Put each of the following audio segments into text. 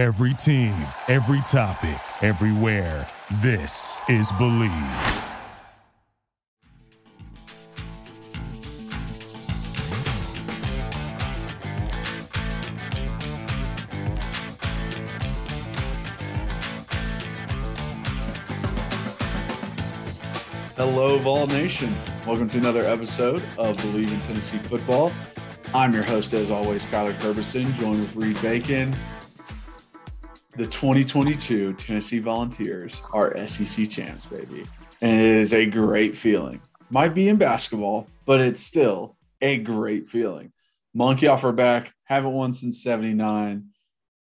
Every team, every topic, everywhere. This is Bleav. Hello, Vol Nation. Welcome to another episode of Bleav in Tennessee Football. I'm your host, as always, Kyler Kerberson, joined with Reed Bacon. The 2022 Tennessee Volunteers are SEC champs, baby. And it is a great feeling. Might be in basketball, but it's still a great feeling. Monkey off our back, haven't won since 79.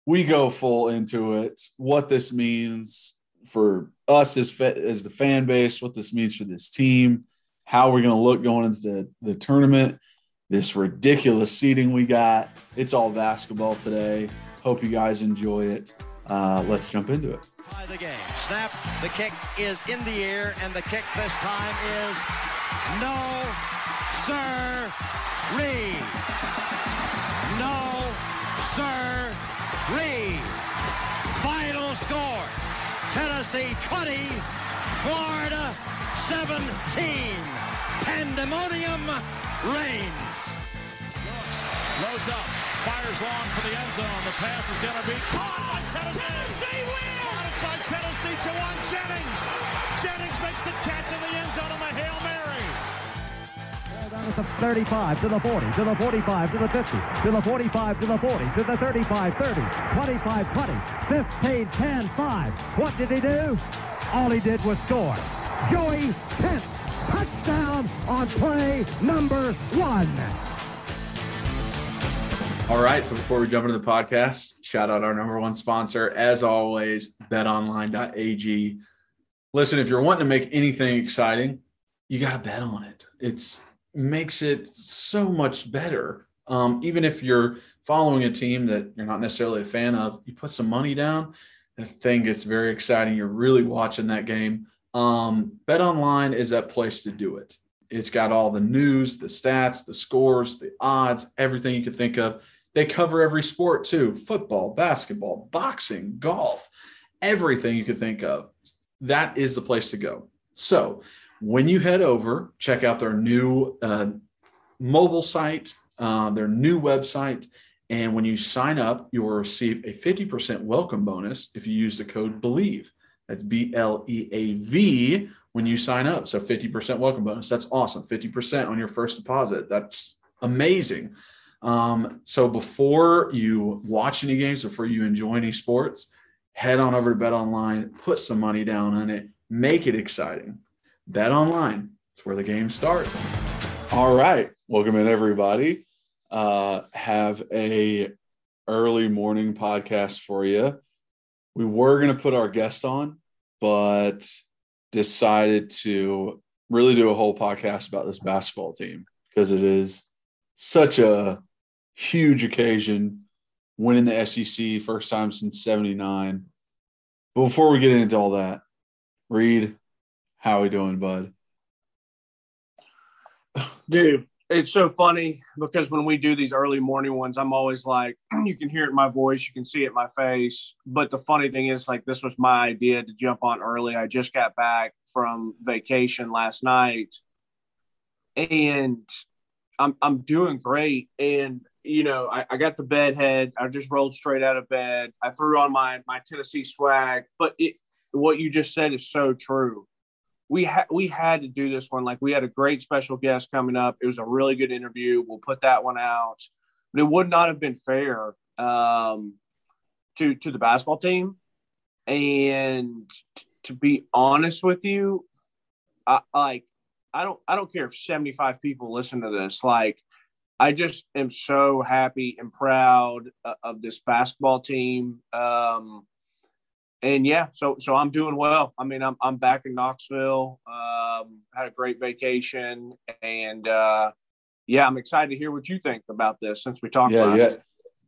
We go full into it. What this means for us as, as the fan base, what this means for this team, how we're going to look going into the, the tournament, this ridiculous seating we got. It's all basketball today. Hope you guys enjoy it. Uh, let's jump into it. The game. Snap. The kick is in the air, and the kick this time is no, sir, Reed. No, sir, Reed. Final score Tennessee 20, Florida 17. Pandemonium reigns. Loads up, fires long for the end zone. The pass is going to be caught. Tennessee, Tennessee wins. by Tennessee to Jauan Jennings. Jennings makes the catch in the end zone on the Hail Mary. Down to the 35, to the 40, to the 45, to the 50, to the 45, to the 40, to the 35, 30, 25, 20, 15, 10, 5. What did he do? All he did was score. Joey Pence, touchdown on play number one. All right. So before we jump into the podcast, shout out our number one sponsor, as always, betonline.ag. Listen, if you're wanting to make anything exciting, you got to bet on it. It's makes it so much better. Um, even if you're following a team that you're not necessarily a fan of, you put some money down, the thing gets very exciting. You're really watching that game. Um, Bet Online is that place to do it. It's got all the news, the stats, the scores, the odds, everything you could think of. They cover every sport too football, basketball, boxing, golf, everything you could think of. That is the place to go. So, when you head over, check out their new uh, mobile site, uh, their new website. And when you sign up, you will receive a 50% welcome bonus if you use the code BLEAV. That's B L E A V when you sign up. So 50% welcome bonus. That's awesome. 50% on your first deposit. That's amazing. Um, so before you watch any games, before you enjoy any sports, head on over to Bet Online, put some money down on it, make it exciting. Bet Online, it's where the game starts. All right, welcome in everybody. Uh, have a early morning podcast for you. We were going to put our guest on, but decided to really do a whole podcast about this basketball team because it is such a huge occasion winning the SEC first time since 79. But before we get into all that, Reed, how are we doing, bud? Dude, it's so funny because when we do these early morning ones, I'm always like, you can hear it in my voice, you can see it in my face. But the funny thing is, like, this was my idea to jump on early. I just got back from vacation last night and I'm, I'm doing great. And, you know, I, I got the bed head. I just rolled straight out of bed. I threw on my, my Tennessee swag. But it, what you just said is so true we had we had to do this one. Like we had a great special guest coming up. It was a really good interview. We'll put that one out. But it would not have been fair um, to to the basketball team. And t- to be honest with you, I, like I don't I don't care if 75 people listen to this. Like I just am so happy and proud of this basketball team. Um, and yeah, so so I'm doing well. I mean, I'm I'm back in Knoxville. Um, had a great vacation, and uh, yeah, I'm excited to hear what you think about this since we talked. Yeah, last. yeah.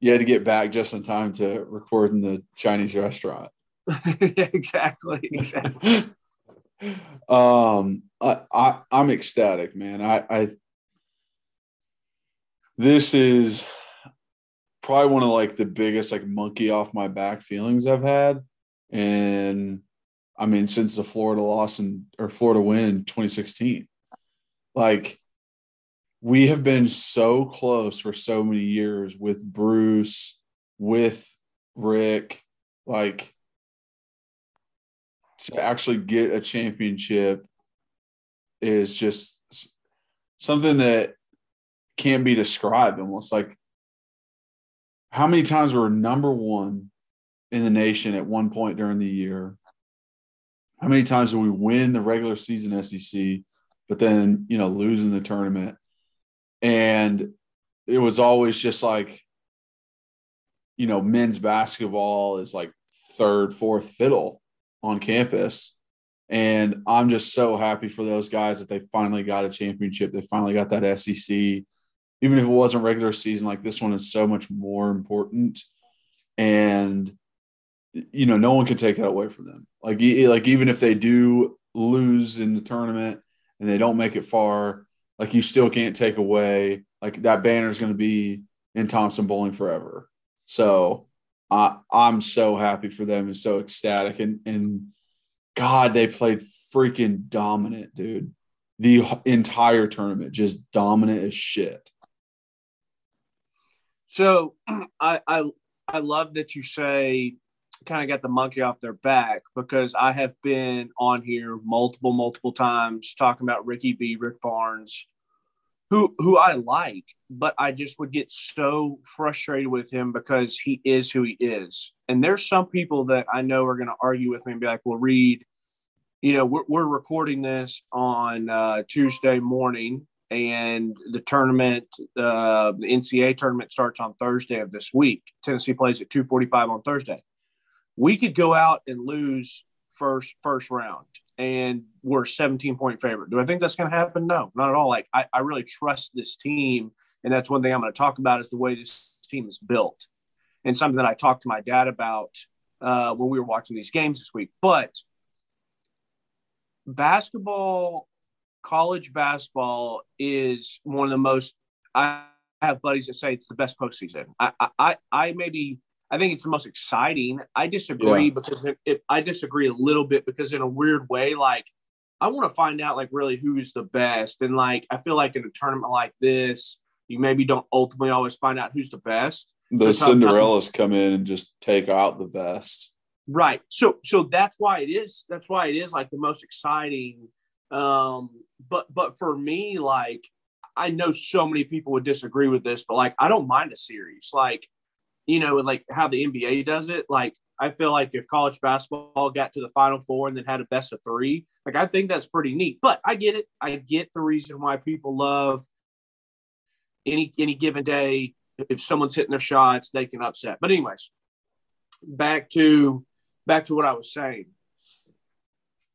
You had to get back just in time to record in the Chinese restaurant. exactly. Exactly. um, I, I I'm ecstatic, man. I, I this is probably one of like the biggest like monkey off my back feelings I've had. And I mean, since the Florida loss and or Florida win in 2016. Like we have been so close for so many years with Bruce, with Rick, like to actually get a championship is just something that can't be described almost like how many times were number one in the nation at one point during the year? How many times did we win the regular season sec but then you know losing the tournament? And it was always just like you know men's basketball is like third fourth fiddle on campus. And i'm just so happy for those guys that they finally got a championship. They finally got that sec even if it wasn't regular season like this one is so much more important and you know no one can take that away from them like like even if they do lose in the tournament and they don't make it far like you still can't take away like that banner is going to be in Thompson Boling forever. So uh, I'm so happy for them and so ecstatic and and God, they played freaking dominant, dude. The entire tournament just dominant as shit. So I I I love that you say kind of got the monkey off their back because I have been on here multiple, multiple times talking about Ricky B, Rick Barnes, who who I like, but I just would get so frustrated with him because he is who he is. And there's some people that I know are going to argue with me and be like, "Well, Reed, you know, we're, we're recording this on uh, Tuesday morning, and the tournament, uh, the NCAA tournament starts on Thursday of this week. Tennessee plays at 2:45 on Thursday we could go out and lose first first round and we're 17 point favorite. Do I think that's going to happen? No, not at all. Like I, I really trust this team, and that's one thing I'm going to talk about is the way this team is built, and something that I talked to my dad about uh, when we were watching these games this week. But basketball, college basketball, is one of the most. I have buddies that say it's the best postseason. I I I maybe I think it's the most exciting. I disagree yeah. because it, it, I disagree a little bit because in a weird way, like I want to find out like really who's the best, and like I feel like in a tournament like this, you maybe don't ultimately always find out who's the best. The so Cinderellas come in and just take out the best. Right. So so that's why it is. That's why it is like the most exciting. Um, but but for me, like I know so many people would disagree with this, but like I don't mind a series. Like you know, like how the NBA does it. Like I feel like if college basketball got to the final four and then had a best of three, like I think that's pretty neat. But I get it. I get the reason why people love any any given day. If someone's hitting their shots, they can upset. But anyways, back to back to what I was saying.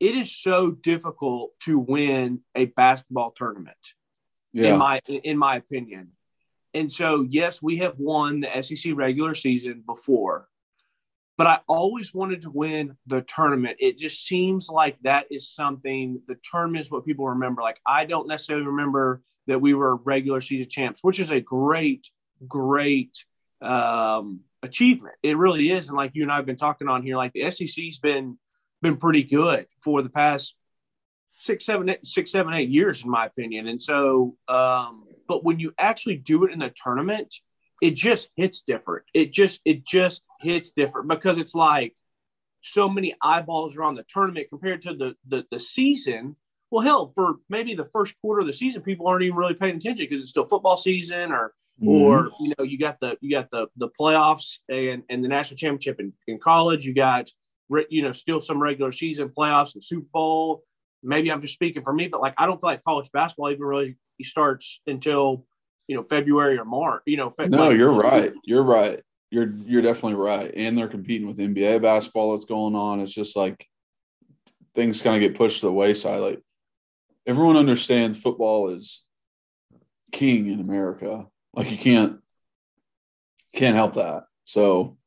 It is so difficult to win a basketball tournament. Yeah. In my in my opinion. And so, yes, we have won the SEC regular season before, but I always wanted to win the tournament. It just seems like that is something, the tournament is what people remember. Like, I don't necessarily remember that we were regular season champs, which is a great, great um, achievement. It really is. And like you and I have been talking on here, like the SEC's been, been pretty good for the past six, seven, eight, six, seven, eight years, in my opinion. And so, um, but when you actually do it in a tournament, it just hits different. It just it just hits different because it's like so many eyeballs are on the tournament compared to the the, the season. Well, hell, for maybe the first quarter of the season, people aren't even really paying attention because it's still football season, or mm-hmm. or you know you got the you got the the playoffs and and the national championship in, in college. You got you know still some regular season playoffs and Super Bowl. Maybe I'm just speaking for me, but like I don't feel like college basketball even really starts until you know February or March. You know, Fe- no, you're right. You're right. You're you're definitely right. And they're competing with NBA basketball that's going on. It's just like things kind of get pushed to the wayside. Like everyone understands football is king in America. Like you can't can't help that. So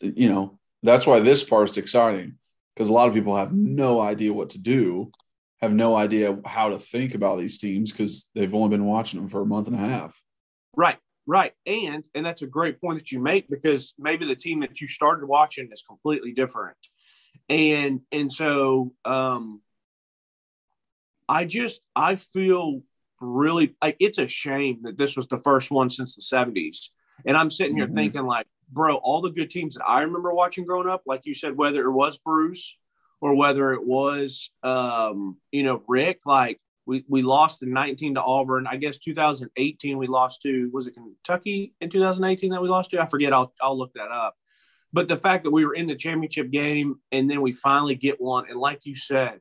you know that's why this part's exciting because a lot of people have no idea what to do have no idea how to think about these teams because they've only been watching them for a month and a half. Right, right. And and that's a great point that you make because maybe the team that you started watching is completely different. And and so um I just I feel really like it's a shame that this was the first one since the 70s. And I'm sitting here mm-hmm. thinking like, bro, all the good teams that I remember watching growing up, like you said, whether it was Bruce or whether it was um, you know, Rick, like we, we lost in 19 to Auburn. I guess 2018 we lost to was it Kentucky in 2018 that we lost to? I forget. I'll I'll look that up. But the fact that we were in the championship game and then we finally get one, and like you said,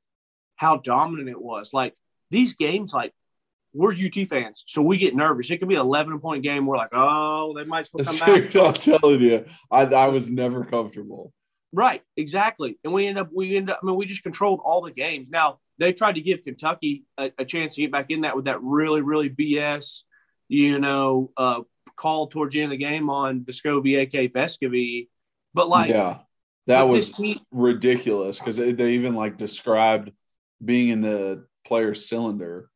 how dominant it was. Like these games, like we're UT fans, so we get nervous. It could be an 11 point game. We're like, oh, they might still come back. I'm telling you, I, I was never comfortable. Right, exactly. And we end up, we end up, I mean, we just controlled all the games. Now, they tried to give Kentucky a, a, chance to get back in that with that really, really BS, you know, uh, call towards the end of the game on Vescovi, aka Vescovi. But like, yeah, that was team, ridiculous because they, they even like described being in the player's cylinder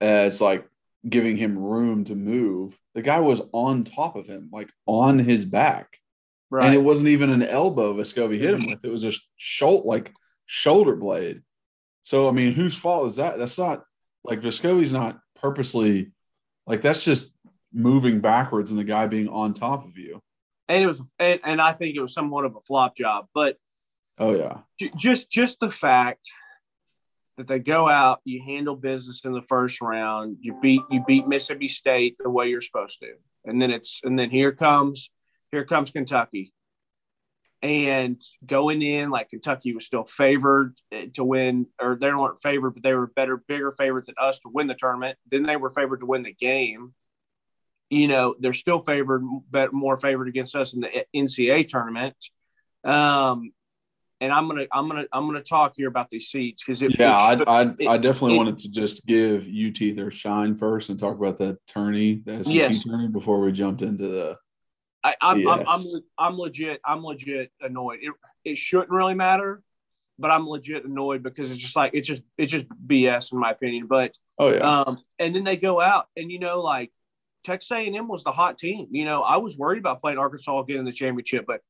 as like giving him room to move. The guy was on top of him, like on his back. Right. And it wasn't even an elbow Vescovi hit him with. It was a shoulder like shoulder blade. So I mean, whose fault is that? That's not like Vescovi's not purposely like that's just moving backwards and the guy being on top of you. And it was, and, and I think it was somewhat of a flop job. But oh yeah, j- just just the fact that they go out, you handle business in the first round, you beat you beat Mississippi State the way you're supposed to, and then it's and then here comes here comes Kentucky, and going in, like Kentucky was still favored eh, to win, or they weren't favored, but they were better, bigger favorites than us to win the tournament. Then they were favored to win the game. You know, they're still favored, but more favored against us in the NCAA tournament. Um, and I'm gonna, I'm gonna, I'm gonna talk here about these seats because yeah, it, I, I, it, I definitely it, wanted to just give UT their shine first and talk about the tourney, the SEC yes. tourney, before we jumped into the I, am yes. I'm, I'm, I'm legit. I'm legit annoyed. It, it shouldn't really matter, but I'm legit annoyed because it's just like it's just it's just BS in my opinion. But oh yeah. Um, and then they go out and you know like Texas A&M was the hot team. You know I was worried about playing Arkansas again in the championship, but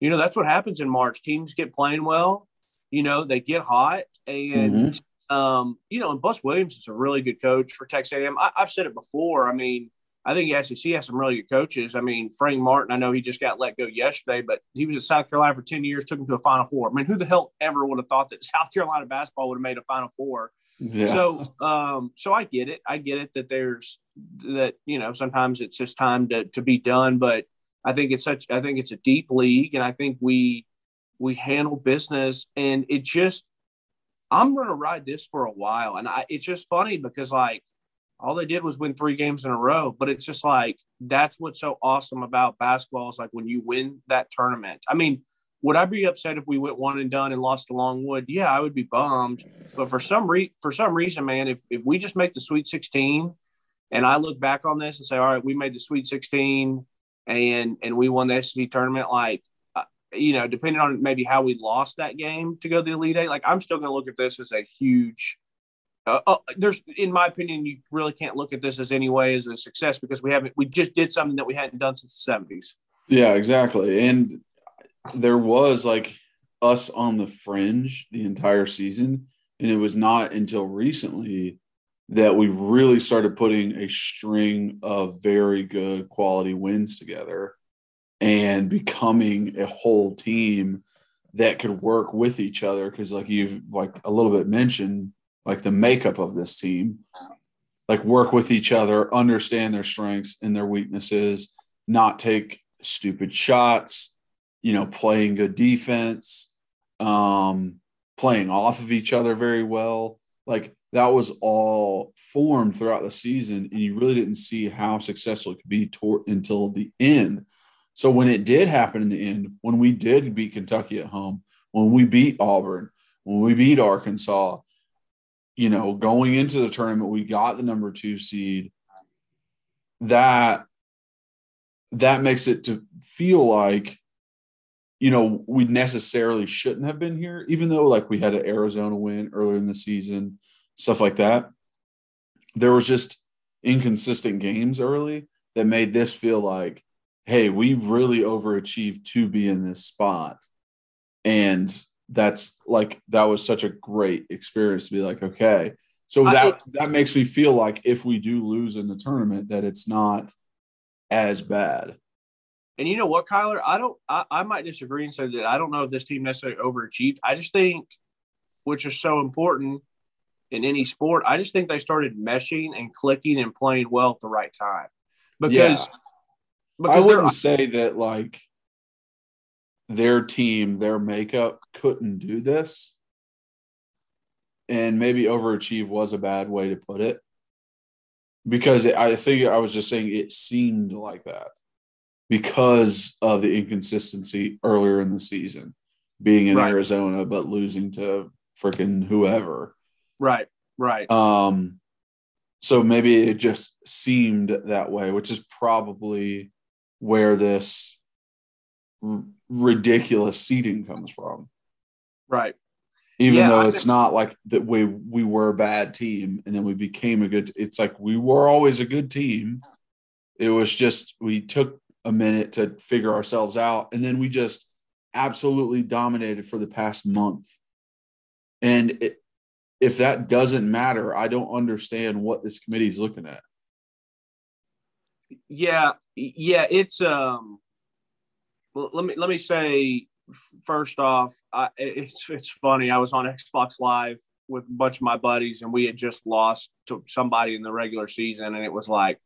you know that's what happens in March. Teams get playing well. You know they get hot and. Mm-hmm. Um, you know, and Buzz Williams is a really good coach for Texas A&M. I, I've said it before. I mean, I think the SEC has some really good coaches. I mean, Frank Martin, I know he just got let go yesterday, but he was at South Carolina for 10 years, took him to a Final Four. I mean, who the hell ever would have thought that South Carolina basketball would have made a Final Four? Yeah. So, um, so I get it. I get it that there's that, you know, sometimes it's just time to, to be done, but I think it's such, I think it's a deep league and I think we, we handle business and it just, I'm going to ride this for a while. And I, it's just funny because like, all they did was win three games in a row. But it's just like that's what's so awesome about basketball is like when you win that tournament. I mean, would I be upset if we went one and done and lost to Longwood? Yeah, I would be bummed. But for some re- for some reason, man, if if we just make the Sweet 16, and I look back on this and say, all right, we made the Sweet 16, and and we won the SEC tournament, like. Uh, you know, depending on maybe how we lost that game to go to the Elite Eight, like I'm still going to look at this as a huge uh, uh, there's, in my opinion, you really can't look at this as any way as a success because we haven't. We just did something that we hadn't done since the '70s. Yeah, exactly. And there was like us on the fringe the entire season, and it was not until recently that we really started putting a string of very good quality wins together and becoming a whole team that could work with each other because like you've like a little bit mentioned like the makeup of this team, like work with each other, understand their strengths and their weaknesses, not take stupid shots, you know, playing good defense, um, playing off of each other very well. Like that was all formed throughout the season, and you really didn't see how successful it could be until the end. So when it did happen in the end, when we did beat Kentucky at home, when we beat Auburn, when we beat Arkansas, you know, going into the tournament, we got the number two seed. That that makes it to feel like, you know, we necessarily shouldn't have been here, even though like we had an Arizona win earlier in the season, stuff like that. There was just inconsistent games early that made this feel like, hey, we really overachieved to be in this spot. And that's like that was such a great experience to be like, okay. So I- that that makes me feel like if we do lose in the tournament, that it's not as bad. And you know what, Kyler? I don't. I, I might disagree and say that I don't know if this team necessarily overachieved. I just think, which is so important in any sport, I just think they started meshing and clicking and playing well at the right time. Because, Yeah. I because they're- wouldn't say that like their team, their makeup couldn't do this. And maybe overachieve was a bad way to put it. Because it, I think I was just saying it seemed like that because of the inconsistency earlier in the season, being in Right. Arizona, but losing to freaking whoever. Right, right. Um, so maybe it just seemed that way, which is probably where this r- ridiculous seating comes from. Right. Even Yeah, though I it's not like that we we were a bad team and then we became a good. It's like we were always a good team. It was just we took a minute to figure ourselves out, and then we just absolutely dominated for the past month. And it, if that doesn't matter, I don't understand what this committee is looking at. Yeah, yeah, it's um well, let me let me say first off, I, it's it's funny. I was on Xbox Live with a bunch of my buddies, and we had just lost to somebody in the regular season, and it was like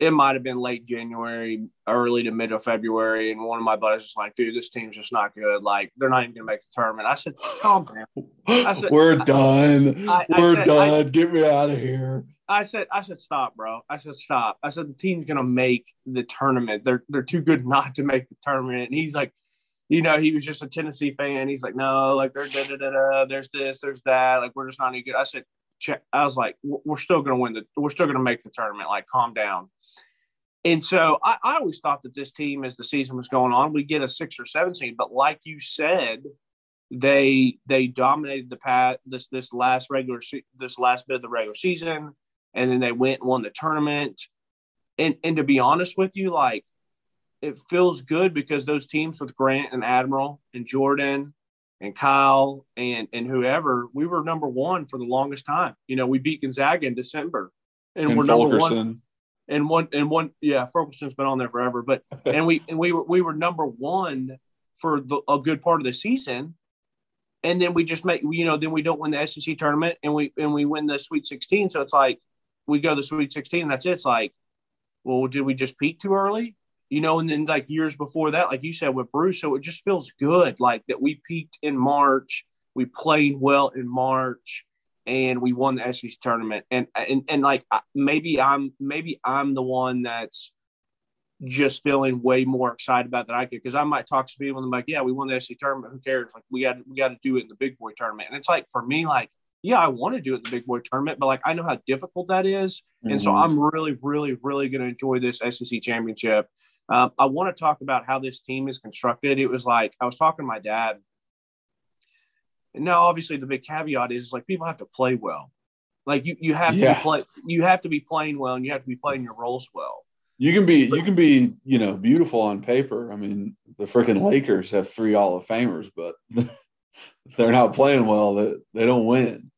it might have been late January, early to mid of February, and one of my buddies was like, "Dude, this team's just not good. Like, they're not even gonna make the tournament." I said, "Calm down." said- We're done. I- I We're said- done. Get me out of here. I said, I said, stop, bro. I said, stop. I said, the team's gonna make the tournament. They're they're too good not to make the tournament. And he's like, you know, he was just a Tennessee fan. He's like, no, like there's da, da, da, da, there's this, there's that. Like we're just not any good. I said, check. I was like, "We're- still gonna win the. We're still gonna make the tournament. Like, calm down. And so I, I always thought that this team, as the season was going on, we get a six or seven seed. But like you said, they they dominated the pat this this last regular se- this last bit of the regular season and then they went and won the tournament. And and to be honest with you, like it feels good because those teams with Grant and Admiral and Jordan and Kyle and and whoever, we were number one for the longest time. You know, we beat Gonzaga in December, and, And we're number one. And one and one, yeah, Ferguson's been on there forever, but and we and we were we were number one for the, a good part of the season, and then we just make you know then we don't win the SEC tournament and we and we win the Sweet 16. So it's like we go to the Sweet 16 and that's it. It's like, well, did we just peak too early? You know, and then like years before that, like you said with Bruce, so it just feels good like that we peaked in March, we played well in March, and we won the SEC tournament. And and and like maybe I'm maybe I'm the one that's just feeling way more excited about that I could because I might talk to people and I'm like, yeah, we won the SEC tournament. Who cares? Like we got we got to do it in the big boy tournament. And it's like for me, like yeah, I want to do it in the big boy tournament, but like I know how difficult that is. And so Mhm. I'm really, really, really going to enjoy this SEC championship. Um, I want to talk about how this team is constructed. It was like I was talking to my dad. And now, obviously, the big caveat is like people have to play well. Like you, you have to Yeah. be play, you have to be playing well, and you have to be playing your roles well. You can be you can be, you know, beautiful on paper. I mean, the freaking Lakers have three Hall of Famers, but they're not playing well. They, they don't win.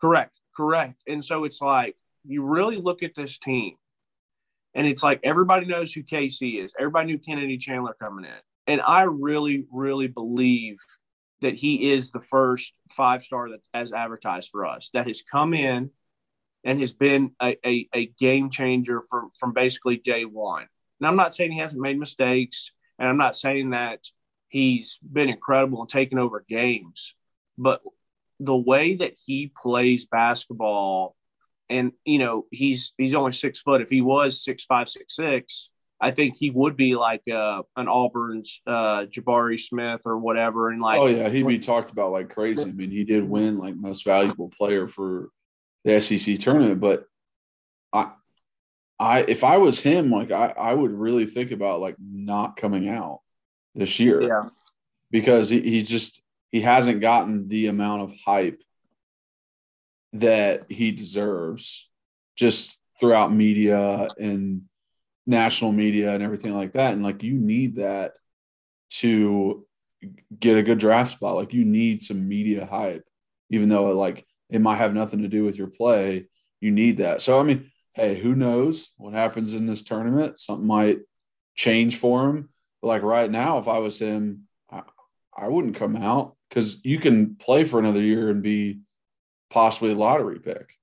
Correct, correct. And so it's like you really look at this team, and it's like everybody knows who KC is. Everybody knew Kennedy Chandler coming in, and I really, really believe that he is the first five star that has advertised for us that has come in and has been a, a, a game changer from from basically day one. And I'm not saying he hasn't made mistakes, and I'm not saying that he's been incredible and taken over games, but the way that he plays basketball and you know he's he's only six foot if he was six five six six i think he would be like uh an auburn's uh jabari smith or whatever and like oh yeah, he'd be talked about like crazy. I mean, he did win like most valuable player for the SEC tournament, but I I if I was him, like I, I would really think about like not coming out this year. yeah because he, he just he hasn't gotten the amount of hype that he deserves just throughout media and national media and everything like that. And like you need that to get a good draft spot. Like you need some media hype, even though like it might have nothing to do with your play. You need that. So I mean, hey, who knows what happens in this tournament? Something might change for him. But like right now, if I was him, I, I wouldn't come out because you can play for another year and be possibly lottery pick.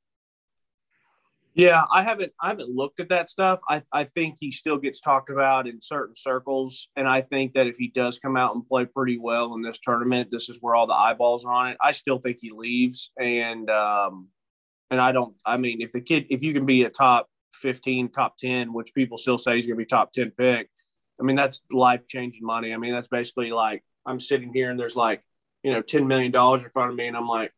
Yeah, I haven't I haven't looked at that stuff. I I think he still gets talked about in certain circles, and I think that if he does come out and play pretty well in this tournament, this is where all the eyeballs are on it. I still think he leaves, and um, and I don't. I mean, if the kid, if you can be a top fifteen, top ten, which people still say he's going to be top ten pick, I mean that's life changing money. I mean that's basically like I'm sitting here and there's like you know ten million dollars in front of me, and I'm like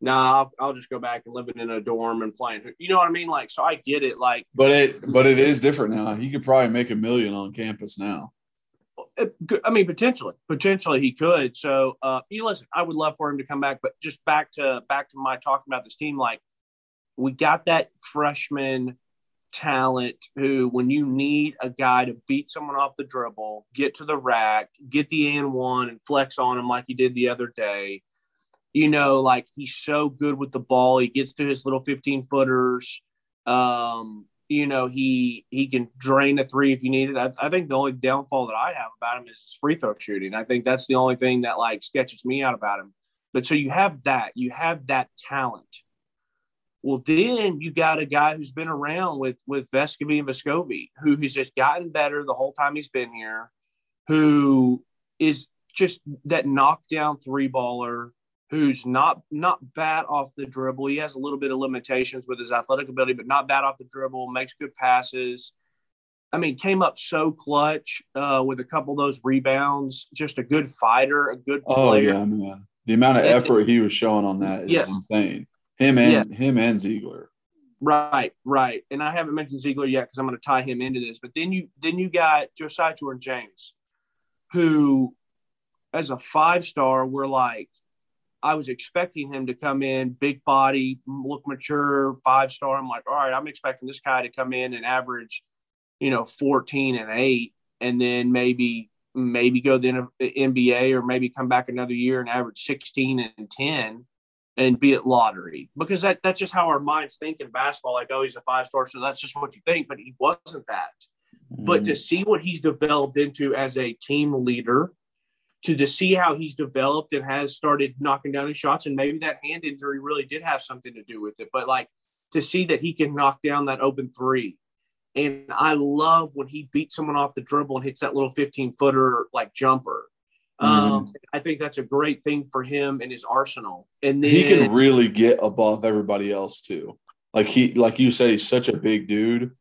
nah, I'll, I'll, just go back and living in a dorm and playing. You know what I mean? Like, so I get it. Like, but it, but it is different now. He could probably make a million on campus now. I mean, potentially, potentially he could. So, uh, you listen, I would love for him to come back, but just back to back to my talking about this team. Like, we got that freshman talent who, when you need a guy to beat someone off the dribble, get to the rack, get the N one, and flex on him like he did the other day you know, like he's so good with the ball. He gets to his little 15 footers. Um, you know, he he can drain a three if you need it. I, I, think the only downfall that I have about him is his free throw shooting. I think that's the only thing that like sketches me out about him. But so you have that, you have that talent. Well, then you got a guy who's been around with with Vescovi and Vescovi, who has just gotten better the whole time he's been here, who is just that knockdown three baller who's not not bad off the dribble. He has a little bit of limitations with his athletic ability, but not bad off the dribble. Makes good passes. I mean, came up so clutch uh, with a couple of those rebounds. Just a good fighter, a good oh, player. Oh yeah, man. The amount of effort he was showing on that is yeah. insane. Him and yeah. him and Zeigler. Right, right. And I haven't mentioned Zeigler yet because I'm going to tie him into this. But then you then you got Josiah Jordan James, who, as a five star, we're like I was expecting him to come in, big body, look mature, five star. I'm like, all right, I'm expecting this guy to come in and average, you know, 14 and eight, and then maybe maybe go the NBA or maybe come back another year and average 16 and 10 and be at lottery because that that's just how our minds think in basketball. Like, oh, he's a five star, so that's just what you think. But he wasn't that. Mm-hmm. But to see what he's developed into as a team leader to, to see how he's developed and has started knocking down his shots. And maybe that hand injury really did have something to do with it. But like to see that he can knock down that open three. And I love when he beats someone off the dribble and hits that little 15 footer like jumper. Mm-hmm. Um, I think that's a great thing for him and his arsenal. And then he can really get above everybody else too. Like he, like you said, he's such a big dude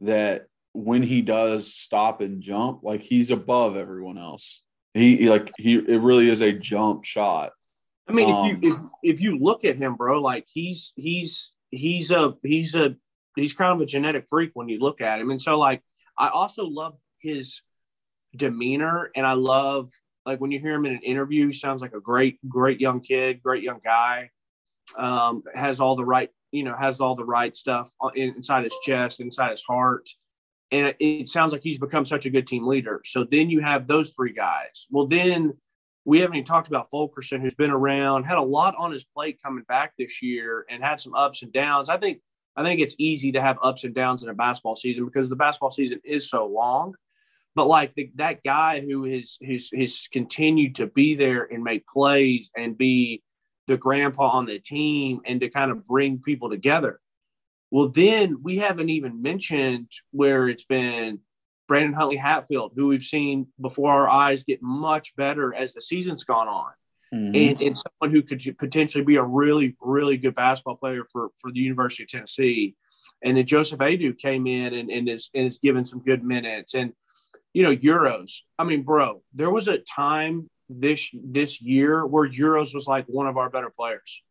that when he does stop and jump, like he's above everyone else. He like he it really is a jump shot. I mean, um, if you um, if, if you look at him, bro, like he's he's he's a he's a he's kind of a genetic freak when you look at him. And so like I also love his demeanor and I love like when you hear him in an interview, he sounds like a great, great young kid, great young guy. Um, has all the right, you know, has all the right stuff inside his chest, inside his heart and it sounds like he's become such a good team leader. So then you have those three guys. Well, then we haven't even talked about Fulkerson, who's been around, had a lot on his plate coming back this year, and had some ups and downs. I think I think it's easy to have ups and downs in a basketball season because the basketball season is so long. But like the, that guy who has has has continued to be there and make plays and be the grandpa on the team and to kind of bring people together well, then we haven't even mentioned where it's been Brandon Huntley Hatfield, who we've seen before our eyes get much better as the season's gone on. Mm-hmm. And, and someone who could potentially be a really, really good basketball player for, for the University of Tennessee. And then Joseph Aidoo came in and, and is and is given some good minutes. And you know, Uros. I mean, bro, there was a time this this year where Uros was like one of our better players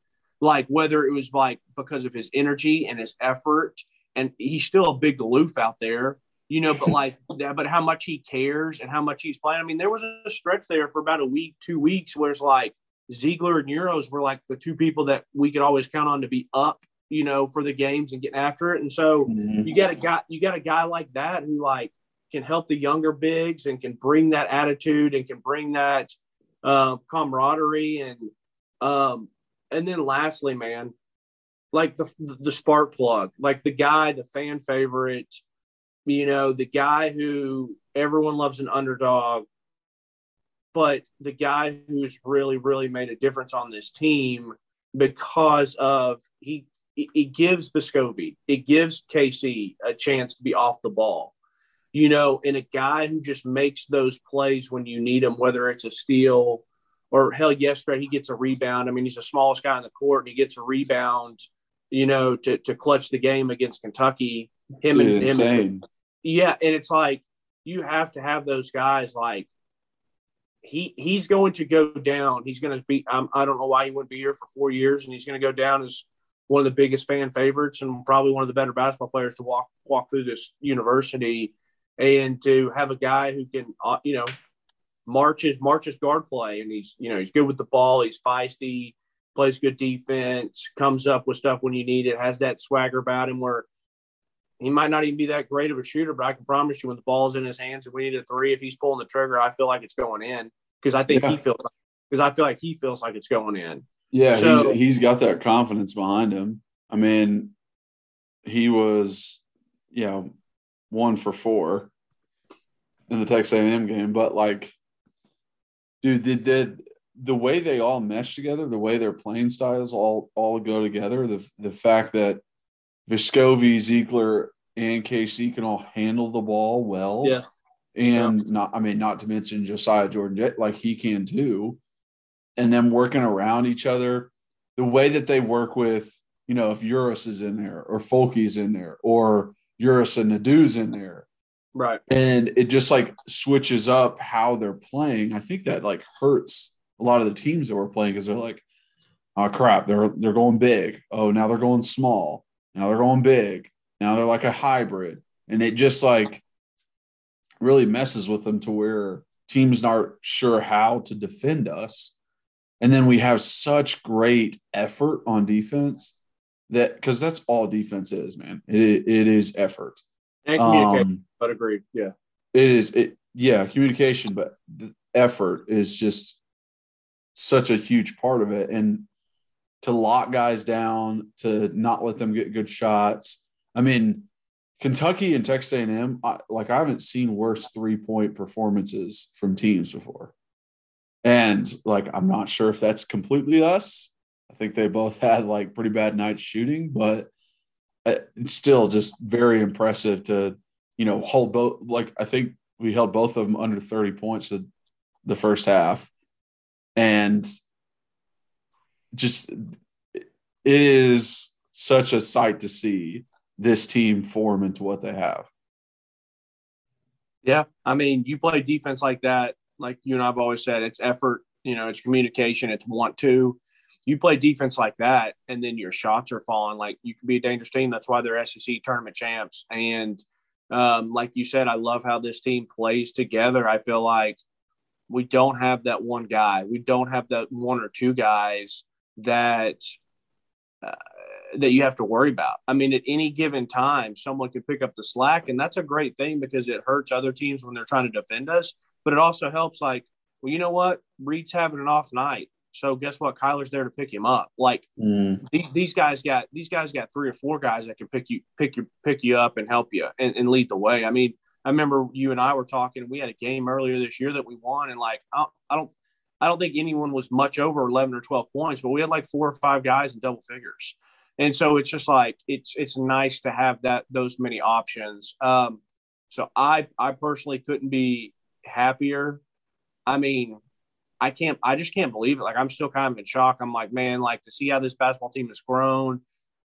like whether it was like because of his energy and his effort and he's still a big aloof out there you know but like that but how much he cares and how much he's playing i mean there was a stretch there for about a week two weeks where it's like Zeigler and Uros were like the two people that we could always count on to be up you know, for the games and getting after it. And so Mhm. you got a guy, you got a guy like that who like can help the younger bigs and can bring that attitude and can bring that uh, camaraderie and um, and then lastly, man, like the the spark plug, like the guy, the fan favorite, you know, the guy who everyone loves an underdog, but the guy who's really really made a difference on this team because of he it gives Vescovi, it gives KC a chance to be off the ball, you know, and a guy who just makes those plays when you need him, whether it's a steal or hell, yesterday he gets a rebound. I mean, he's the smallest guy in the court and he gets a rebound, you know, to, to clutch the game against Kentucky. Him Dude, and him, insane. yeah, and it's like you have to have those guys like he he's going to go down. He's going to be. Um, I don't know why he wouldn't be here for four years, and he's going to go down as one of the biggest fan favorites and probably one of the better basketball players to walk walk through this university. And to have a guy who can, uh, you know, marches marches guard play, and he's you know he's good with the ball. He's feisty, plays good defense, comes up with stuff when you need it. Has that swagger about him where he might not even be that great of a shooter, but I can promise you when the ball's in his hands and we need a three, if he's pulling the trigger, I feel like it's going in because I think he feels because I feel like he feels like it's going in. Yeah, So- he's he's got that confidence behind him. I mean, he was, you know, one for four in the Texas A&M game, but like, dude, the the the way they all mesh together, the way their playing styles all all go together, the the fact that Vescovi, Zeigler, and KC can all handle the ball well, Yeah. and not I mean, not to mention Josiah Jordan, like he can too and them working around each other. The way that they work with, you know, if Uros is in there or Folky's in there or Uros and Aidoo's in there, Right. and it just like switches up how they're playing. I think that like hurts a lot of the teams that we're playing because they're like, oh crap, they're they're going big. Oh, now they're going small. Now they're going big. Now they're like a hybrid, and it just like really messes with them to where teams aren't sure how to defend us. And then we have such great effort on defense that because that's all defense is, man. It, it is effort. And communicate, Um, but agreed. Yeah. it is it yeah communication but the effort is just such a huge part of it and to lock guys down to not let them get good shots i mean kentucky and texas a&m I, like i haven't seen worse three point performances from teams before and like i'm not sure if that's completely us i think they both had like pretty bad nights shooting but Uh, it's still just very impressive to you know, hold both. Like I think we held both of them under 30 points the first half. And just it is such a sight to see this team form into what they have. Yeah. I mean, you play defense like that, like you and I've always said, it's effort, you know, it's communication, it's want to. You play defense like that, and then your shots are falling. Like you can be a dangerous team. That's why they're SEC tournament champs. And um, like you said, I love how this team plays together. I feel like we don't have that one guy. We don't have that one or two guys that uh, that you have to worry about. I mean, at any given time, someone could pick up the slack, and that's a great thing because it hurts other teams when they're trying to defend us. But it also helps, like, well, you know what? Reed's having an off night, so guess what? Kyler's there to pick him up. Like these, these guys got these guys got three or four guys that can pick you pick you pick you up and help you and, and lead the way. I mean, I remember you and I were talking. We had a game earlier this year that we won, and like I, I don't I don't think anyone was much over eleven or twelve points, but we had like four or five guys in double figures. And so it's just like it's it's nice to have that those many options. Um, so I I personally couldn't be happier. I mean, I can't I just can't believe it. Like I'm still kind of in shock. I'm like, man, like to see how this basketball team has grown,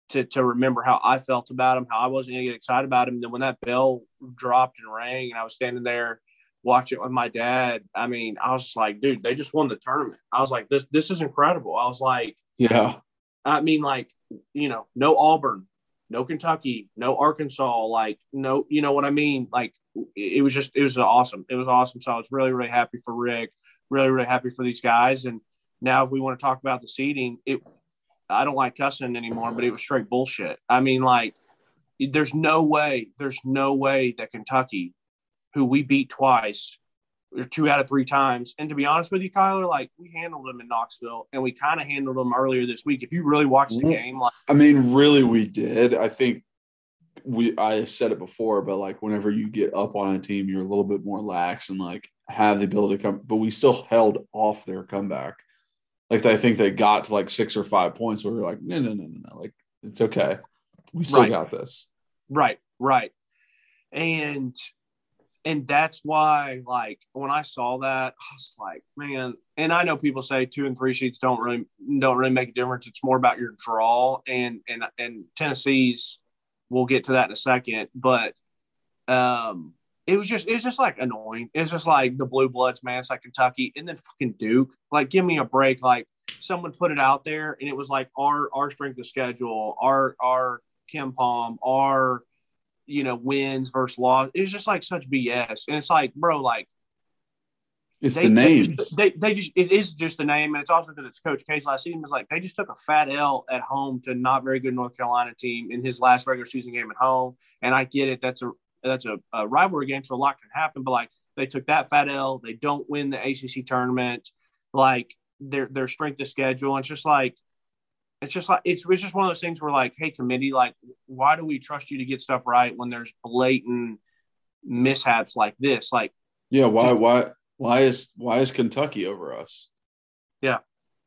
to to remember how I felt about him, how I wasn't gonna get excited about him. Then when that bell dropped and rang and I was standing there watching it with my dad, I mean, I was like, dude, they just won the tournament. I was like, this this is incredible. I was like, Yeah. I mean, like, you know, no Auburn, no Kentucky, no Arkansas, like, no, you know what I mean? Like, it was just, it was awesome. It was awesome. So I was really, really happy for Rick, really, really happy for these guys. And now, if we want to talk about the seeding, it, I don't like cussing anymore, but it was straight bullshit. I mean, like, there's no way, there's no way that Kentucky, who we beat twice, or two out of three times, and to be honest with you, Kyler, like we handled them in Knoxville, and we kind of handled them earlier this week. If you really watch the mm-hmm. game, like, I mean, really, we did. I think we I have said it before, but like whenever you get up on a team, you're a little bit more lax and like have the ability to come, but we still held off their comeback. Like I think they got to like six or five points where we are like, no, no, no, no, no. Like it's okay. We still Right. got this. Right, right. And and that's why like when I saw that, I was like, man, and I know people say two and three sheets don't really don't really make a difference. It's more about your draw and and and Tennessee's we'll get to that in a second, but um it was just it was just like annoying. It's just like the blue bloods, man. It's like Kentucky and then fucking Duke. Like, give me a break. Like someone put it out there and it was like our our strength of schedule, our our KenPom, our you know wins versus loss. It was just like such BS. And it's like, bro, like It's they, the they just- They, they just it is just the name, and it's also because it's Coach K's last season. It's like they just took a fat L at home to not very good North Carolina team in his last regular season game at home. And I get it, that's a that's a, a rivalry game, so a lot can happen. But like they took that fat L, they don't win the ACC tournament. Like their their strength of schedule, and it's just like it's just like it's, it's just one of those things where like, hey committee, like why do we trust you to get stuff right when there's blatant mishaps like this? Like Yeah, why Just- why why is why is Kentucky over us? Yeah.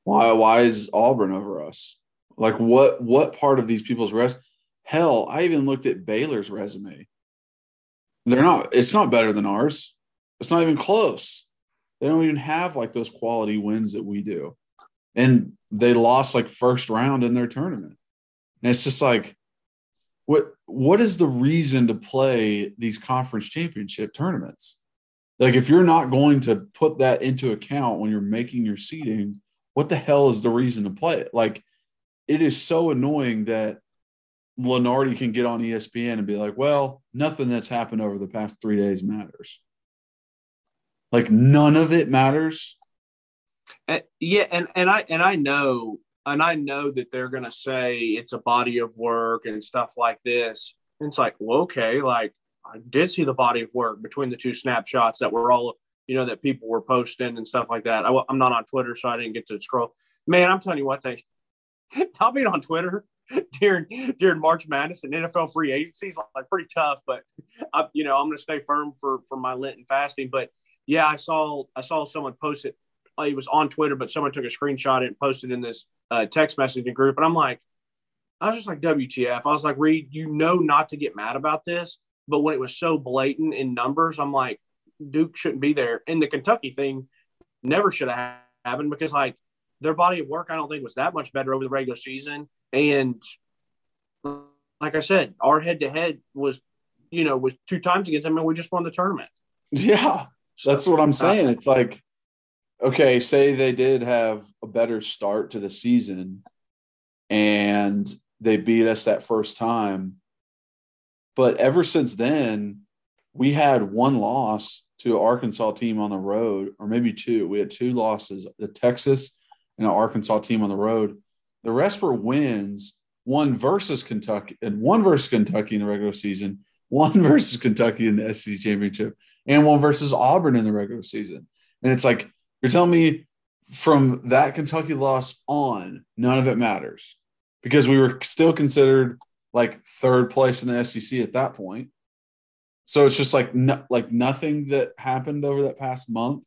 Why why is Auburn over us? Like what what part of these people's rest? hell, I even looked at Baylor's resume. They're not it's not better than ours. It's not even close. They don't even have like those quality wins that we do. And they lost like first round in their tournament. And it's just like what what is the reason to play these conference championship tournaments? Like if you're not going to put that into account when you're making your seating, what the hell is the reason to play it? Like it is so annoying that Lunardi can get on ESPN and be like, well, nothing that's happened over the past three days matters. Like none of it matters. Uh, yeah, and and I and I know and I know that they're gonna say it's a body of work and stuff like this. And it's like, well, okay, like I did see the body of work between the two snapshots that were all you know that people were posting and stuff like that. I, am not on Twitter, so I didn't get to scroll. Man, I'm telling you what, they not being on Twitter during during March Madness and NFL free agency is like pretty tough. But I, you know, I'm going to stay firm for for my Lenten fasting. But yeah, I saw I saw someone post it. uh, It was on Twitter, but someone took a screenshot and posted in this uh, text messaging group. And I'm like, I was just like, WTF? I was like, Reed, you know not to get mad about this, but when it was so blatant in numbers, I'm like, Duke shouldn't be there. And the Kentucky thing never should have happened because like their body of work, I don't think was that much better over the regular season. And like I said, our head to head was, you know, was two times against them, and we just won the tournament. Yeah. That's what I'm saying. It's like, okay, say they did have a better start to the season and they beat us that first time. But ever since then, we had one loss to an Arkansas team on the road, or maybe two. We had two losses to Texas an Arkansas team on the road. The rest were wins, one versus Kentucky and one versus Kentucky in the regular season, one versus Kentucky in the SEC championship and one versus Auburn in the regular season. And it's like, you're telling me from that Kentucky loss on, none of it matters because we were still considered like third place in the SEC at that point. So it's just like, no, like nothing that happened over that past month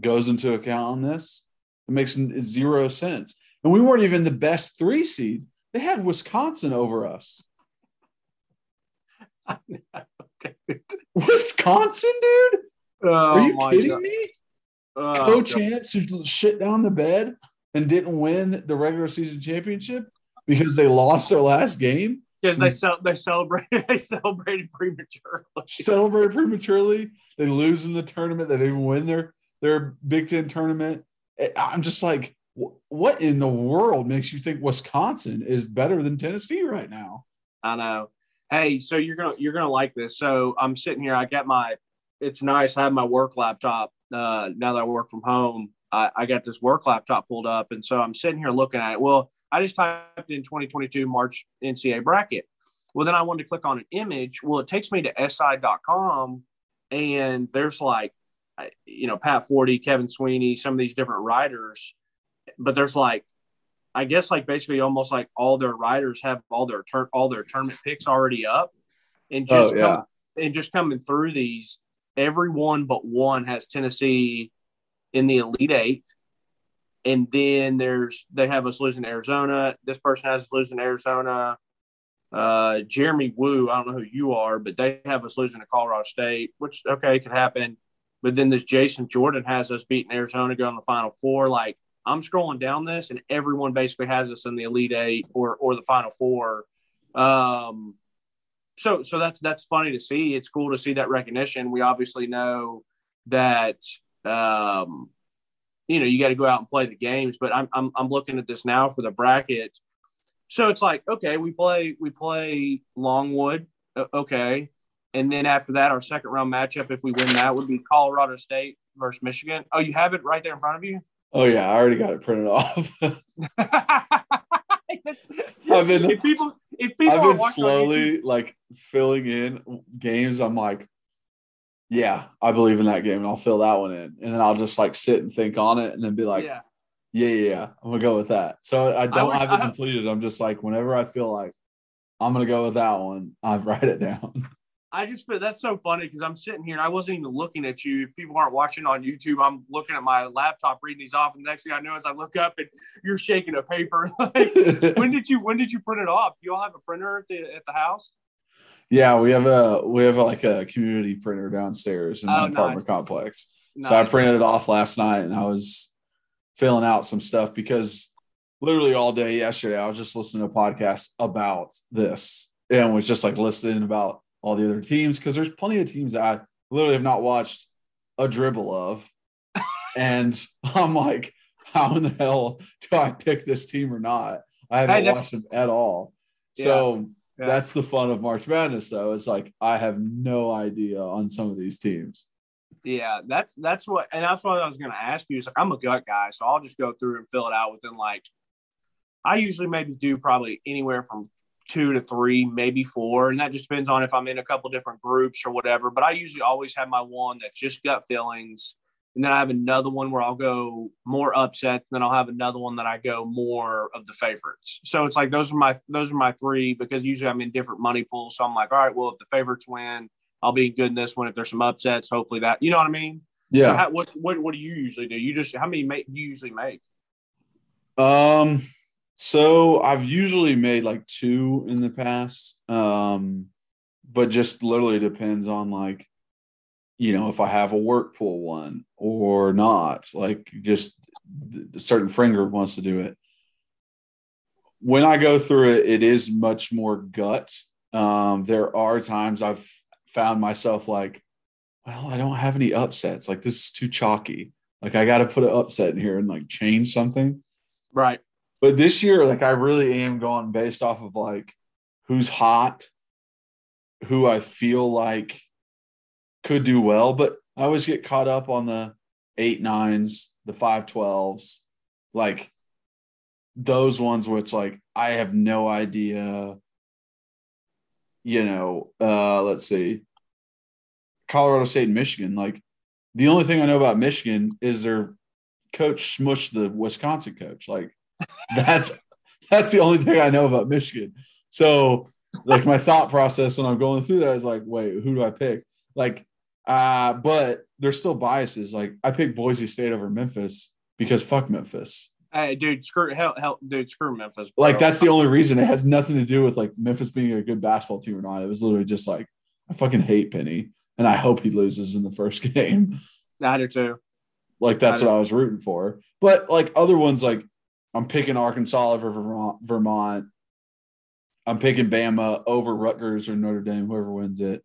goes into account on this. It makes zero sense. And we weren't even the best three seed. They had Wisconsin over us. Wisconsin, dude? Are oh you Oh kidding God. me? Oh, Coach. Chance who shit down the bed and didn't win the regular season championship because they lost their last game, because they mm. cel- they celebrated they celebrated prematurely. celebrated prematurely. They lose in the tournament. They didn't even win their their Big Ten tournament. I- I'm just like, what in the world makes you think Wisconsin is better than Tennessee right now? I know. Hey, so you're gonna you're gonna like this. So I'm sitting here. I got my. It's nice. I have my work laptop. Uh, now that I work from home, I, I got this work laptop pulled up, and so I'm sitting here looking at it. Well, I just typed in 2022 March NCA bracket. Well, then I wanted to click on an image. Well, it takes me to si.com, and there's like, you know, Pat Forde, Kevin Sweeney, some of these different writers, but there's like, I guess like basically almost like all their writers have all their turn all their tournament picks already up, and just Oh, yeah. come, and just coming through these, everyone but one has Tennessee in the Elite Eight. And then there's they have us losing Arizona. This person has us losing Arizona. Uh, Jeremy Wu, I don't know who you are, but they have us losing to Colorado State, which okay could happen. But then this Jason Jordan has us beating Arizona, going to the Final Four. Like I'm scrolling down this, and everyone basically has us in the Elite Eight or or the Final Four. Um, so so that's that's funny to see. It's cool to see that recognition. We obviously know that um, you know you got to go out and play the games, but I'm, I'm I'm looking at this now for the bracket. So it's like okay, we play we play Longwood, okay, and then after that, our second round matchup, if we win that, would be Colorado State versus Michigan. Oh, you have it right there in front of you. Oh yeah, I already got it printed off. I've been- if people if people I've been slowly like filling in games. I'm like, yeah, I believe in that game, and I'll fill that one in, and then I'll just like sit and think on it, and then be like, yeah. yeah, yeah, yeah, I'm gonna go with that. So I don't wish- have it completed. I'm just like, whenever I feel like I'm gonna go with that one, I write it down. I just feel that's so funny because I'm sitting here and I wasn't even looking at you. If people aren't watching on YouTube, I'm looking at my laptop reading these off, and the next thing I know is I look up and you're shaking a paper. like, when did you when did you print it off? You all have a printer at the at the house? yeah, we have a we have a, like a community printer downstairs in my Oh, apartment nice. complex. So I printed it off last night and I was filling out some stuff because literally all day yesterday I was just listening to podcasts about this and was just like listening about all the other teams because there's plenty of teams that I literally have not watched a dribble of. and I'm like, how in the hell do I pick this team or not? I haven't Hey, that- watched them at all. So Yeah. that's the fun of March Madness, though. It's like I have no idea on some of these teams. Yeah, that's that's what, and that's what I was going to ask you. Is like I'm a gut guy, so I'll just go through and fill it out within like. I usually maybe do probably anywhere from two to three, maybe four, and that just depends on if I'm in a couple different groups or whatever. But I usually always have my one that's just gut feelings, and then I have another one where I'll go more upset, and then I'll have another one that I go more of the favorites. So it's like those are my those are my three because usually I'm in different money pools. So I'm like, all right, well if the favorites win. I'll be good in this one. If there's some upsets, hopefully that you know what I mean. Yeah. So how, what what what do you usually do? You just how many make do you usually make? Um, so I've usually made like two in the past. Um, but just literally depends on like, you know, if I have a work pool one or not. Like just a certain friend group wants to do it. When I go through it, it is much more gut. Um, there are times I've found myself like, well, I don't have any upsets. Like this is too chalky. Like I got to put an upset in here and like change something. Right. But this year, like I really am going based off of like who's hot, who I feel like could do well. But I always get caught up on the eight nines, the five twelves, like those ones which like I have no idea. You know, uh, let's see. Colorado State and Michigan. Like the only thing I know about Michigan is their coach smushed the Wisconsin coach. Like that's that's the only thing I know about Michigan. So like my thought process when I'm going through that is like, wait, who do I pick? Like, uh, but there's still biases. Like I picked Boise State over Memphis because fuck Memphis. Hey, dude, screw hell, hell dude, screw Memphis. bro. Like that's the only reason. It has nothing to do with like Memphis being a good basketball team or not. It was literally just like I fucking hate Penny, and I hope he loses in the first game. I do too. Like that's what I was rooting for. But like other ones, like I'm picking Arkansas over Vermont. Vermont. I'm picking Bama over Rutgers or Notre Dame, whoever wins it.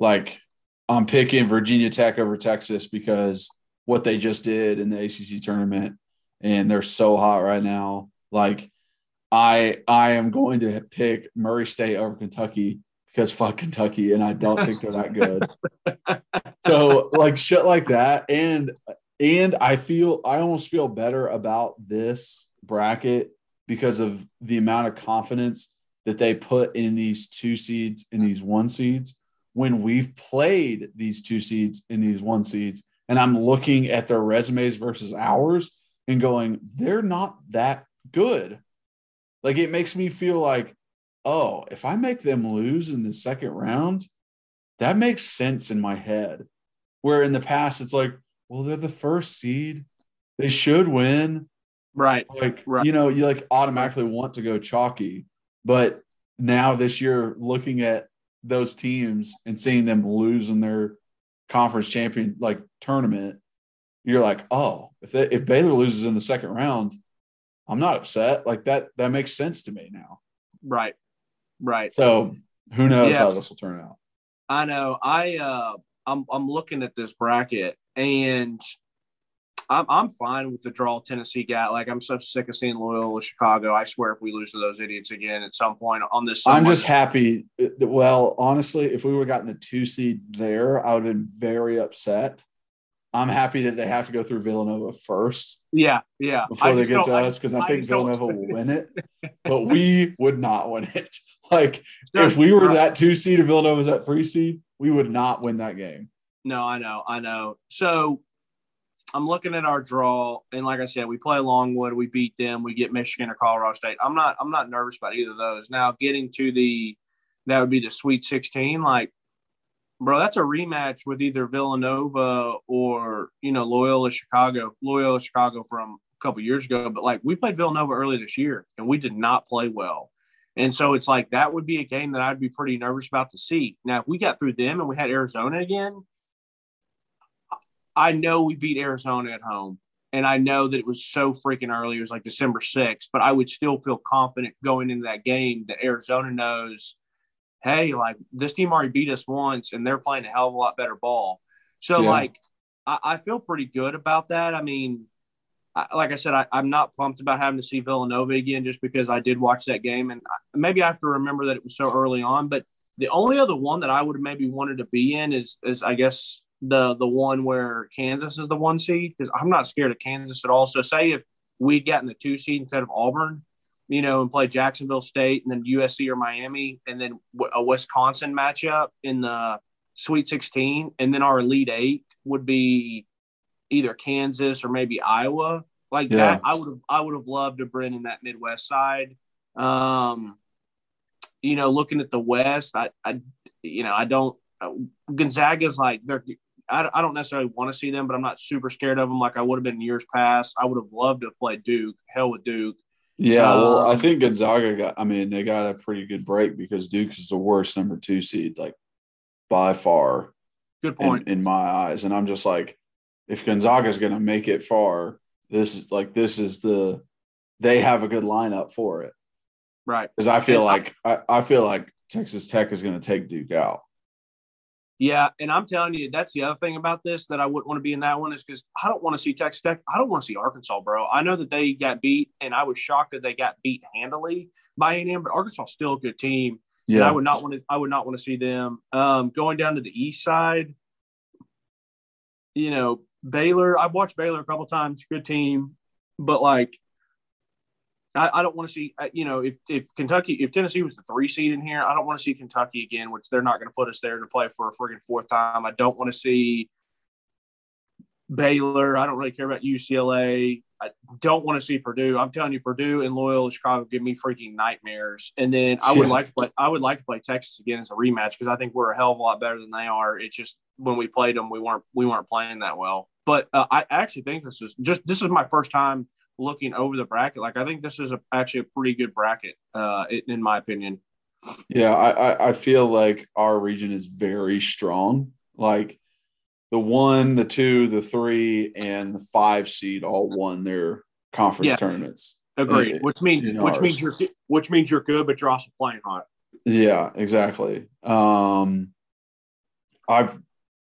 Like I'm picking Virginia Tech over Texas because what they just did in the ACC tournament, and they're so hot right now. Like I I am going to pick Murray State over Kentucky because fuck Kentucky, and I don't think they're that good. so like shit like that, and And I feel I almost feel better about this bracket because of the amount of confidence that they put in these two seeds and these one seeds when we've played these two seeds and these one seeds and I'm looking at their resumes versus ours and going, they're not that good. Like it makes me feel like, oh, if I make them lose in the second round, that makes sense in my head. Where in the past, it's like, well, they're the first seed. They should win. Right. Like, Right. you know, you like automatically want to go chalky. But now this year, looking at those teams and seeing them lose in their conference champion like tournament, you're like, oh, if they, if Baylor loses in the second round, I'm not upset. Like that that makes sense to me now. Right. Right. So who knows Yeah. how this will turn out? I know. I uh I'm I'm looking at this bracket and I'm I'm fine with the draw Tennessee got. Like I'm so sick of seeing Loyola Chicago. I swear if we lose to those idiots again at some point on this I'm just happy. Uh, that- Well, honestly, if we would have gotten the two seed there, I would have been very upset. I'm happy that they have to go through Villanova first yeah, yeah. before they get to us because I, I think Villanova will win it, but we would not win it. Like No, if we were that two seed and Villanova's that three seed, we would not win that game. No, I know, I know. So I'm looking at our draw, and like I said, we play Longwood, we beat them, we get Michigan or Colorado State. I'm not, I'm not nervous about either of those. Now, getting to the, that would be the Sweet 16. Like, bro, that's a rematch with either Villanova or you know Loyola Chicago, Loyola Chicago from a couple years ago. But like, we played Villanova early this year, and we did not play well. And so it's like that would be a game that I'd be pretty nervous about to see. Now, if we got through them and we had Arizona again, I know we beat Arizona at home. And I know that it was so freaking early. It was like December 6th, but I would still feel confident going into that game that Arizona knows, hey, like this team already beat us once and they're playing a hell of a lot better ball. So, Yeah. like, I, I feel pretty good about that. I mean, I, like I said, I, I'm not pumped about having to see Villanova again just because I did watch that game. And I, maybe I have to remember that it was so early on. But the only other one that I would have maybe wanted to be in is, is I guess, the the one where Kansas is the one seed because I'm not scared of Kansas at all. So say if we'd gotten the two seed instead of Auburn, you know, and play Jacksonville State and then USC or Miami, and then a Wisconsin matchup in the Sweet 16, and then our Elite Eight would be either Kansas or maybe Iowa. Like Yeah. that, I would have I would have loved to bring in that Midwest side. Um, you know, looking at the West, I, I you know, I don't. Gonzaga's like they're. I, I don't necessarily want to see them, but I'm not super scared of them like I would have been in years past. I would have loved to have played Duke. Hell with Duke. Yeah, well, I Um, think Gonzaga got. I mean, they got a pretty good break because Duke is the worst number two seed, like by far Good point. in my eyes. And I'm just like, if Gonzaga is going to make it far, this is like this is the they have a good lineup for it right. because I feel And like I, I feel like Texas Tech is going to take Duke out. Yeah, and I'm telling you, that's the other thing about this that I wouldn't want to be in that one is because I don't want to see Texas Tech. I don't want to see Arkansas, bro. I know that they got beat, and I was shocked that they got beat handily by A&M, but Arkansas is still a good team. And I would not want to. I would not want to see them um, going down to the east side. You know, Baylor. I've watched Baylor a couple times. Good team, but like, I, I don't want to see. uh, You know, if if Kentucky, if Tennessee was the three seed in here, I don't want to see Kentucky again, which they're not going to put us there to play for a friggin' fourth time. I don't want to see Baylor. I don't really care about UCLA. I don't want to see Purdue. I'm telling you, Purdue and Loyola Chicago give me freaking nightmares. And then I would Yeah. like to play. I would like to play Texas again as a rematch because I think we're a hell of a lot better than they are. It's just when we played them, we weren't we weren't playing that well. But uh, I actually think this is just this is my first time looking over the bracket. Like I think this is a, actually a pretty good bracket, uh, in, in my opinion. Yeah, I, I feel like our region is very strong. Like the one, the two, the three, and the five seed all won their conference Yeah. tournaments. Agreed. Uh, which means which ours. means you're which means you're good, but you're also playing hot. Yeah, exactly. Um, I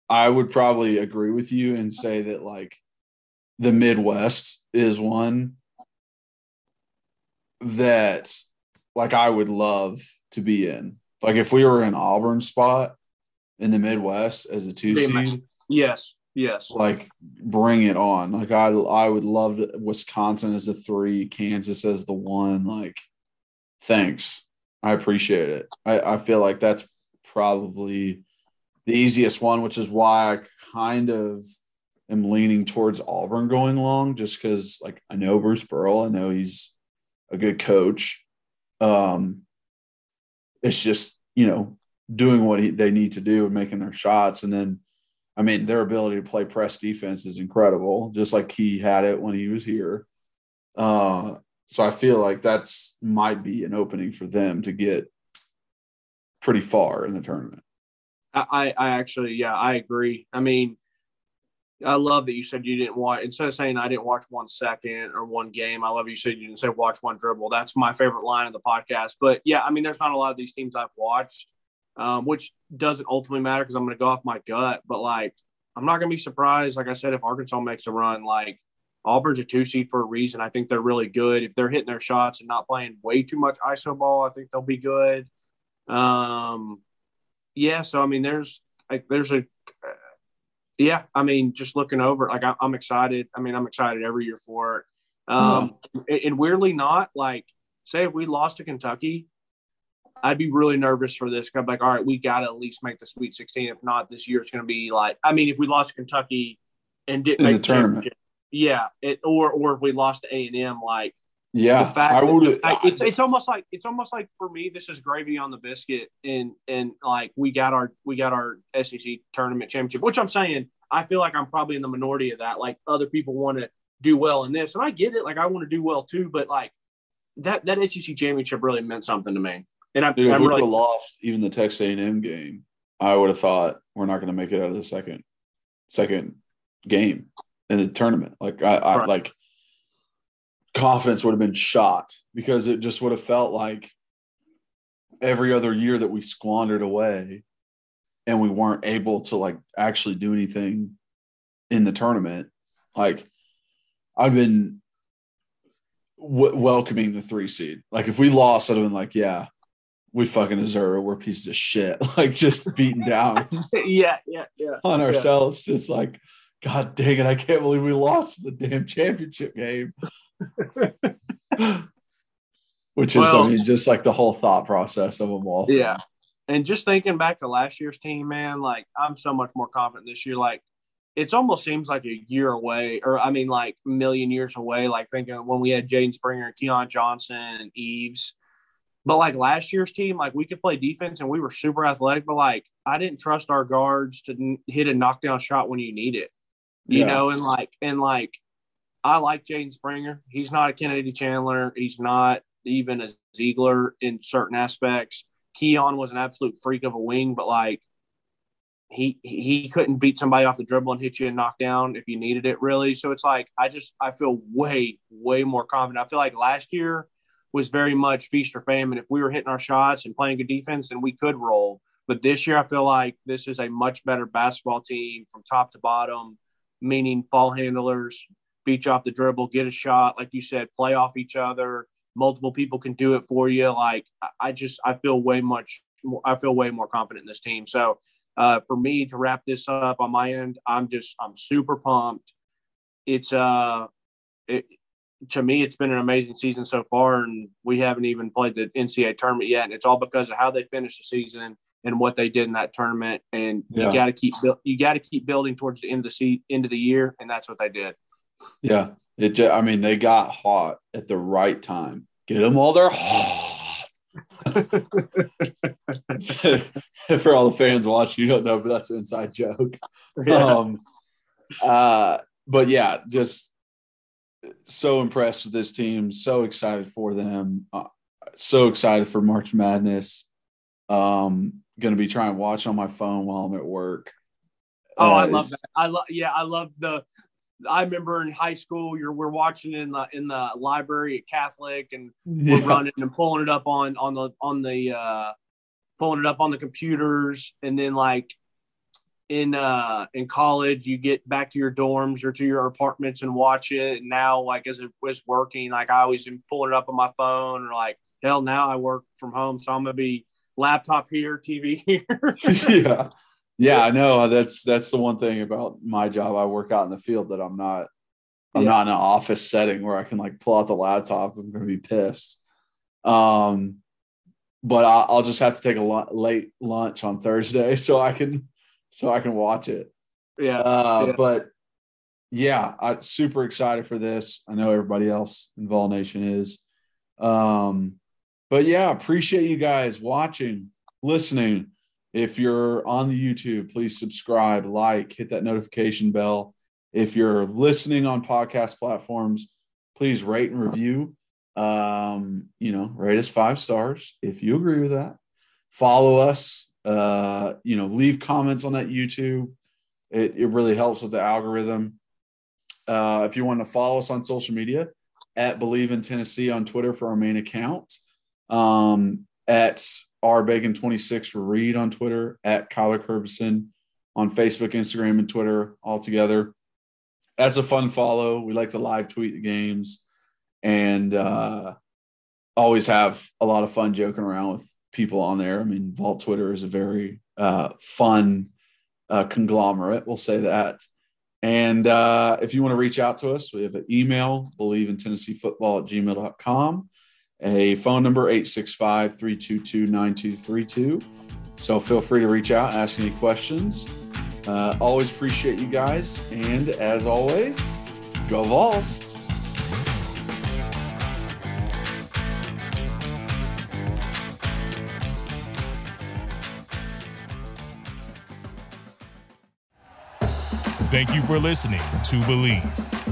I would probably agree with you and say that like the Midwest is one that like I would love to be in. Like if we were in Auburn spot in the Midwest as a two seed, Yes. Yes. Like bring it on. Like I I would love to, Wisconsin as the three, Kansas as the one. Like thanks. I appreciate it. I, I feel like that's probably the easiest one, which is why I kind of am leaning towards Auburn going long, just because like I know Bruce Pearl, I know he's a good coach. Um, it's just you know doing what he, they need to do and making their shots, and then I mean their ability to play press defense is incredible, just like he had it when he was here. Uh, so I feel like that's might be an opening for them to get pretty far in the tournament. I, I actually, yeah, I agree. I mean, I love that you said you didn't watch instead of saying I didn't watch one second or one game. I love you said you didn't say watch one dribble. That's my favorite line of the podcast. But yeah, I mean, there's not a lot of these teams I've watched, um, which doesn't ultimately matter because I'm going to go off my gut. But like, I'm not going to be surprised. Like I said, if Arkansas makes a run, like Auburn's a two seed for a reason. I think they're really good. If they're hitting their shots and not playing way too much iso ball, I think they'll be good. Um, yeah. So I mean, there's like there's a yeah, I mean, just looking over, like I, am excited. I mean, I'm excited every year for it. Um, and, and weirdly, not like say if we lost to Kentucky, I'd be really nervous for this. I'm like, all right, we got to at least make the Sweet 16. If not, this year it's going to be like, I mean, if we lost to Kentucky and didn't In make the tournament. yeah, it, or or if we lost to A and M, like Yeah, the fact I would. It's it's almost like it's almost like for me this is gravy on the biscuit and and like we got our we got our SEC tournament championship which I'm saying I feel like I'm probably in the minority of that like other people want to do well in this and I get it like I want to do well too but like that that SEC championship really meant something to me and I, Dude, if I'm we would really have lost even the Texas A&M game, I would have thought we're not going to make it out of the second second game in the tournament. Like I, I Right. like confidence would have been shot because it just would have felt like every other year that we squandered away and we weren't able to like actually do anything in the tournament. Like I've been w- welcoming the three seed. Like if we lost, I'd have been like, yeah, we fucking deserve it. We're pieces of shit. Like just beaten down yeah yeah yeah on ourselves. Just like, God dang it, I can't believe we lost the damn championship game. Which is, Well- I mean, just like the whole thought process of them all. Yeah. And just thinking back to last year's team, man, like I'm so much more confident this year. Like it's almost seems like a year away, or I mean, like a million years away. Like thinking when we had Jaden Springer, Keon Johnson, and Yves. But like last year's team, like we could play defense and we were super athletic, but like I didn't trust our guards to hit a knockdown shot when you need it, you Yeah. know, and like, and like, I like Jaden Springer. He's not a Kennedy Chandler. He's not even a Zeigler in certain aspects. Keon was an absolute freak of a wing, but like he he couldn't beat somebody off the dribble and hit you and knock down if you needed it really. So it's like I just I feel way way more confident. I feel like last year was very much feast or famine. If we were hitting our shots and playing good defense, then we could roll. But this year, I feel like this is a much better basketball team from top to bottom, meaning ball handlers, beat you off the dribble, get a shot, like you said, play off each other. Multiple people can do it for you. Like I- I just, I feel way much, more, I feel way more confident in this team. So uh, for me to wrap this up on my end, I'm just, I'm super pumped. It's uh, it, to me, it's been an amazing season so far, and we haven't even played the NCAA tournament yet. And it's all because of how they finished the season and what they did in that tournament. And Yeah. you got to keep you got to keep building towards the end of the se- end of the year, and that's what they did. Yeah. It just, I mean, they got hot at the right time. Get them while they're hot. For all the fans watching, you don't know, but that's an inside joke. Um, uh, but yeah, just so impressed with this team. So excited for them. Uh, so excited for March Madness. Um, going to be trying to watch on my phone while I'm at work. Oh, I Uh, love it's- that. I love yeah, I love the I remember in high school you're we're watching in the in the library at Catholic and we're Yeah. running and pulling it up on on the on the uh pulling it up on the computers and then like in uh in college you get back to your dorms or to your apartments and watch it and now like as it was working like i always am pulling it up on my phone or like hell now i work from home so i'm gonna be laptop here tv here yeah. Yeah, I know. That's that's the one thing about my job. I work out in the field that I'm not I'm Yeah. not in an office setting where I can like pull out the laptop. I'm gonna be pissed. Um but I, I'll just have to take a late lunch on Thursday so I can so I can watch it. Yeah. Uh, Yeah. But yeah, I'm super excited for this. I know everybody else in Vol Nation is. Um, but yeah, appreciate you guys watching, listening. If you're on the YouTube, please subscribe, like, hit that notification bell. If you're listening on podcast platforms, please rate and review. Um, you know, rate us five stars if you agree with that. Follow us. Uh, you know, leave comments on that YouTube. It, it really helps with the algorithm. Uh, if you want to follow us on social media, at Bleav in Tennessee on Twitter for our main account, um, at rbacon26 for Reed on Twitter, at Kyler Curbison on Facebook, Instagram, and Twitter all together. That's a fun follow. We like to live tweet the games and uh, always have a lot of fun joking around with people on there. I mean, Vol Twitter is a very uh, fun uh, conglomerate, we'll say that. And uh, if you want to reach out to us, we have an email, bleav in Tennessee football at gmail.com, a phone number, 865 322 9232. So feel free to reach out, ask any questions. Uh, always appreciate you guys. And as always, go Vols. Thank you for listening to Bleav.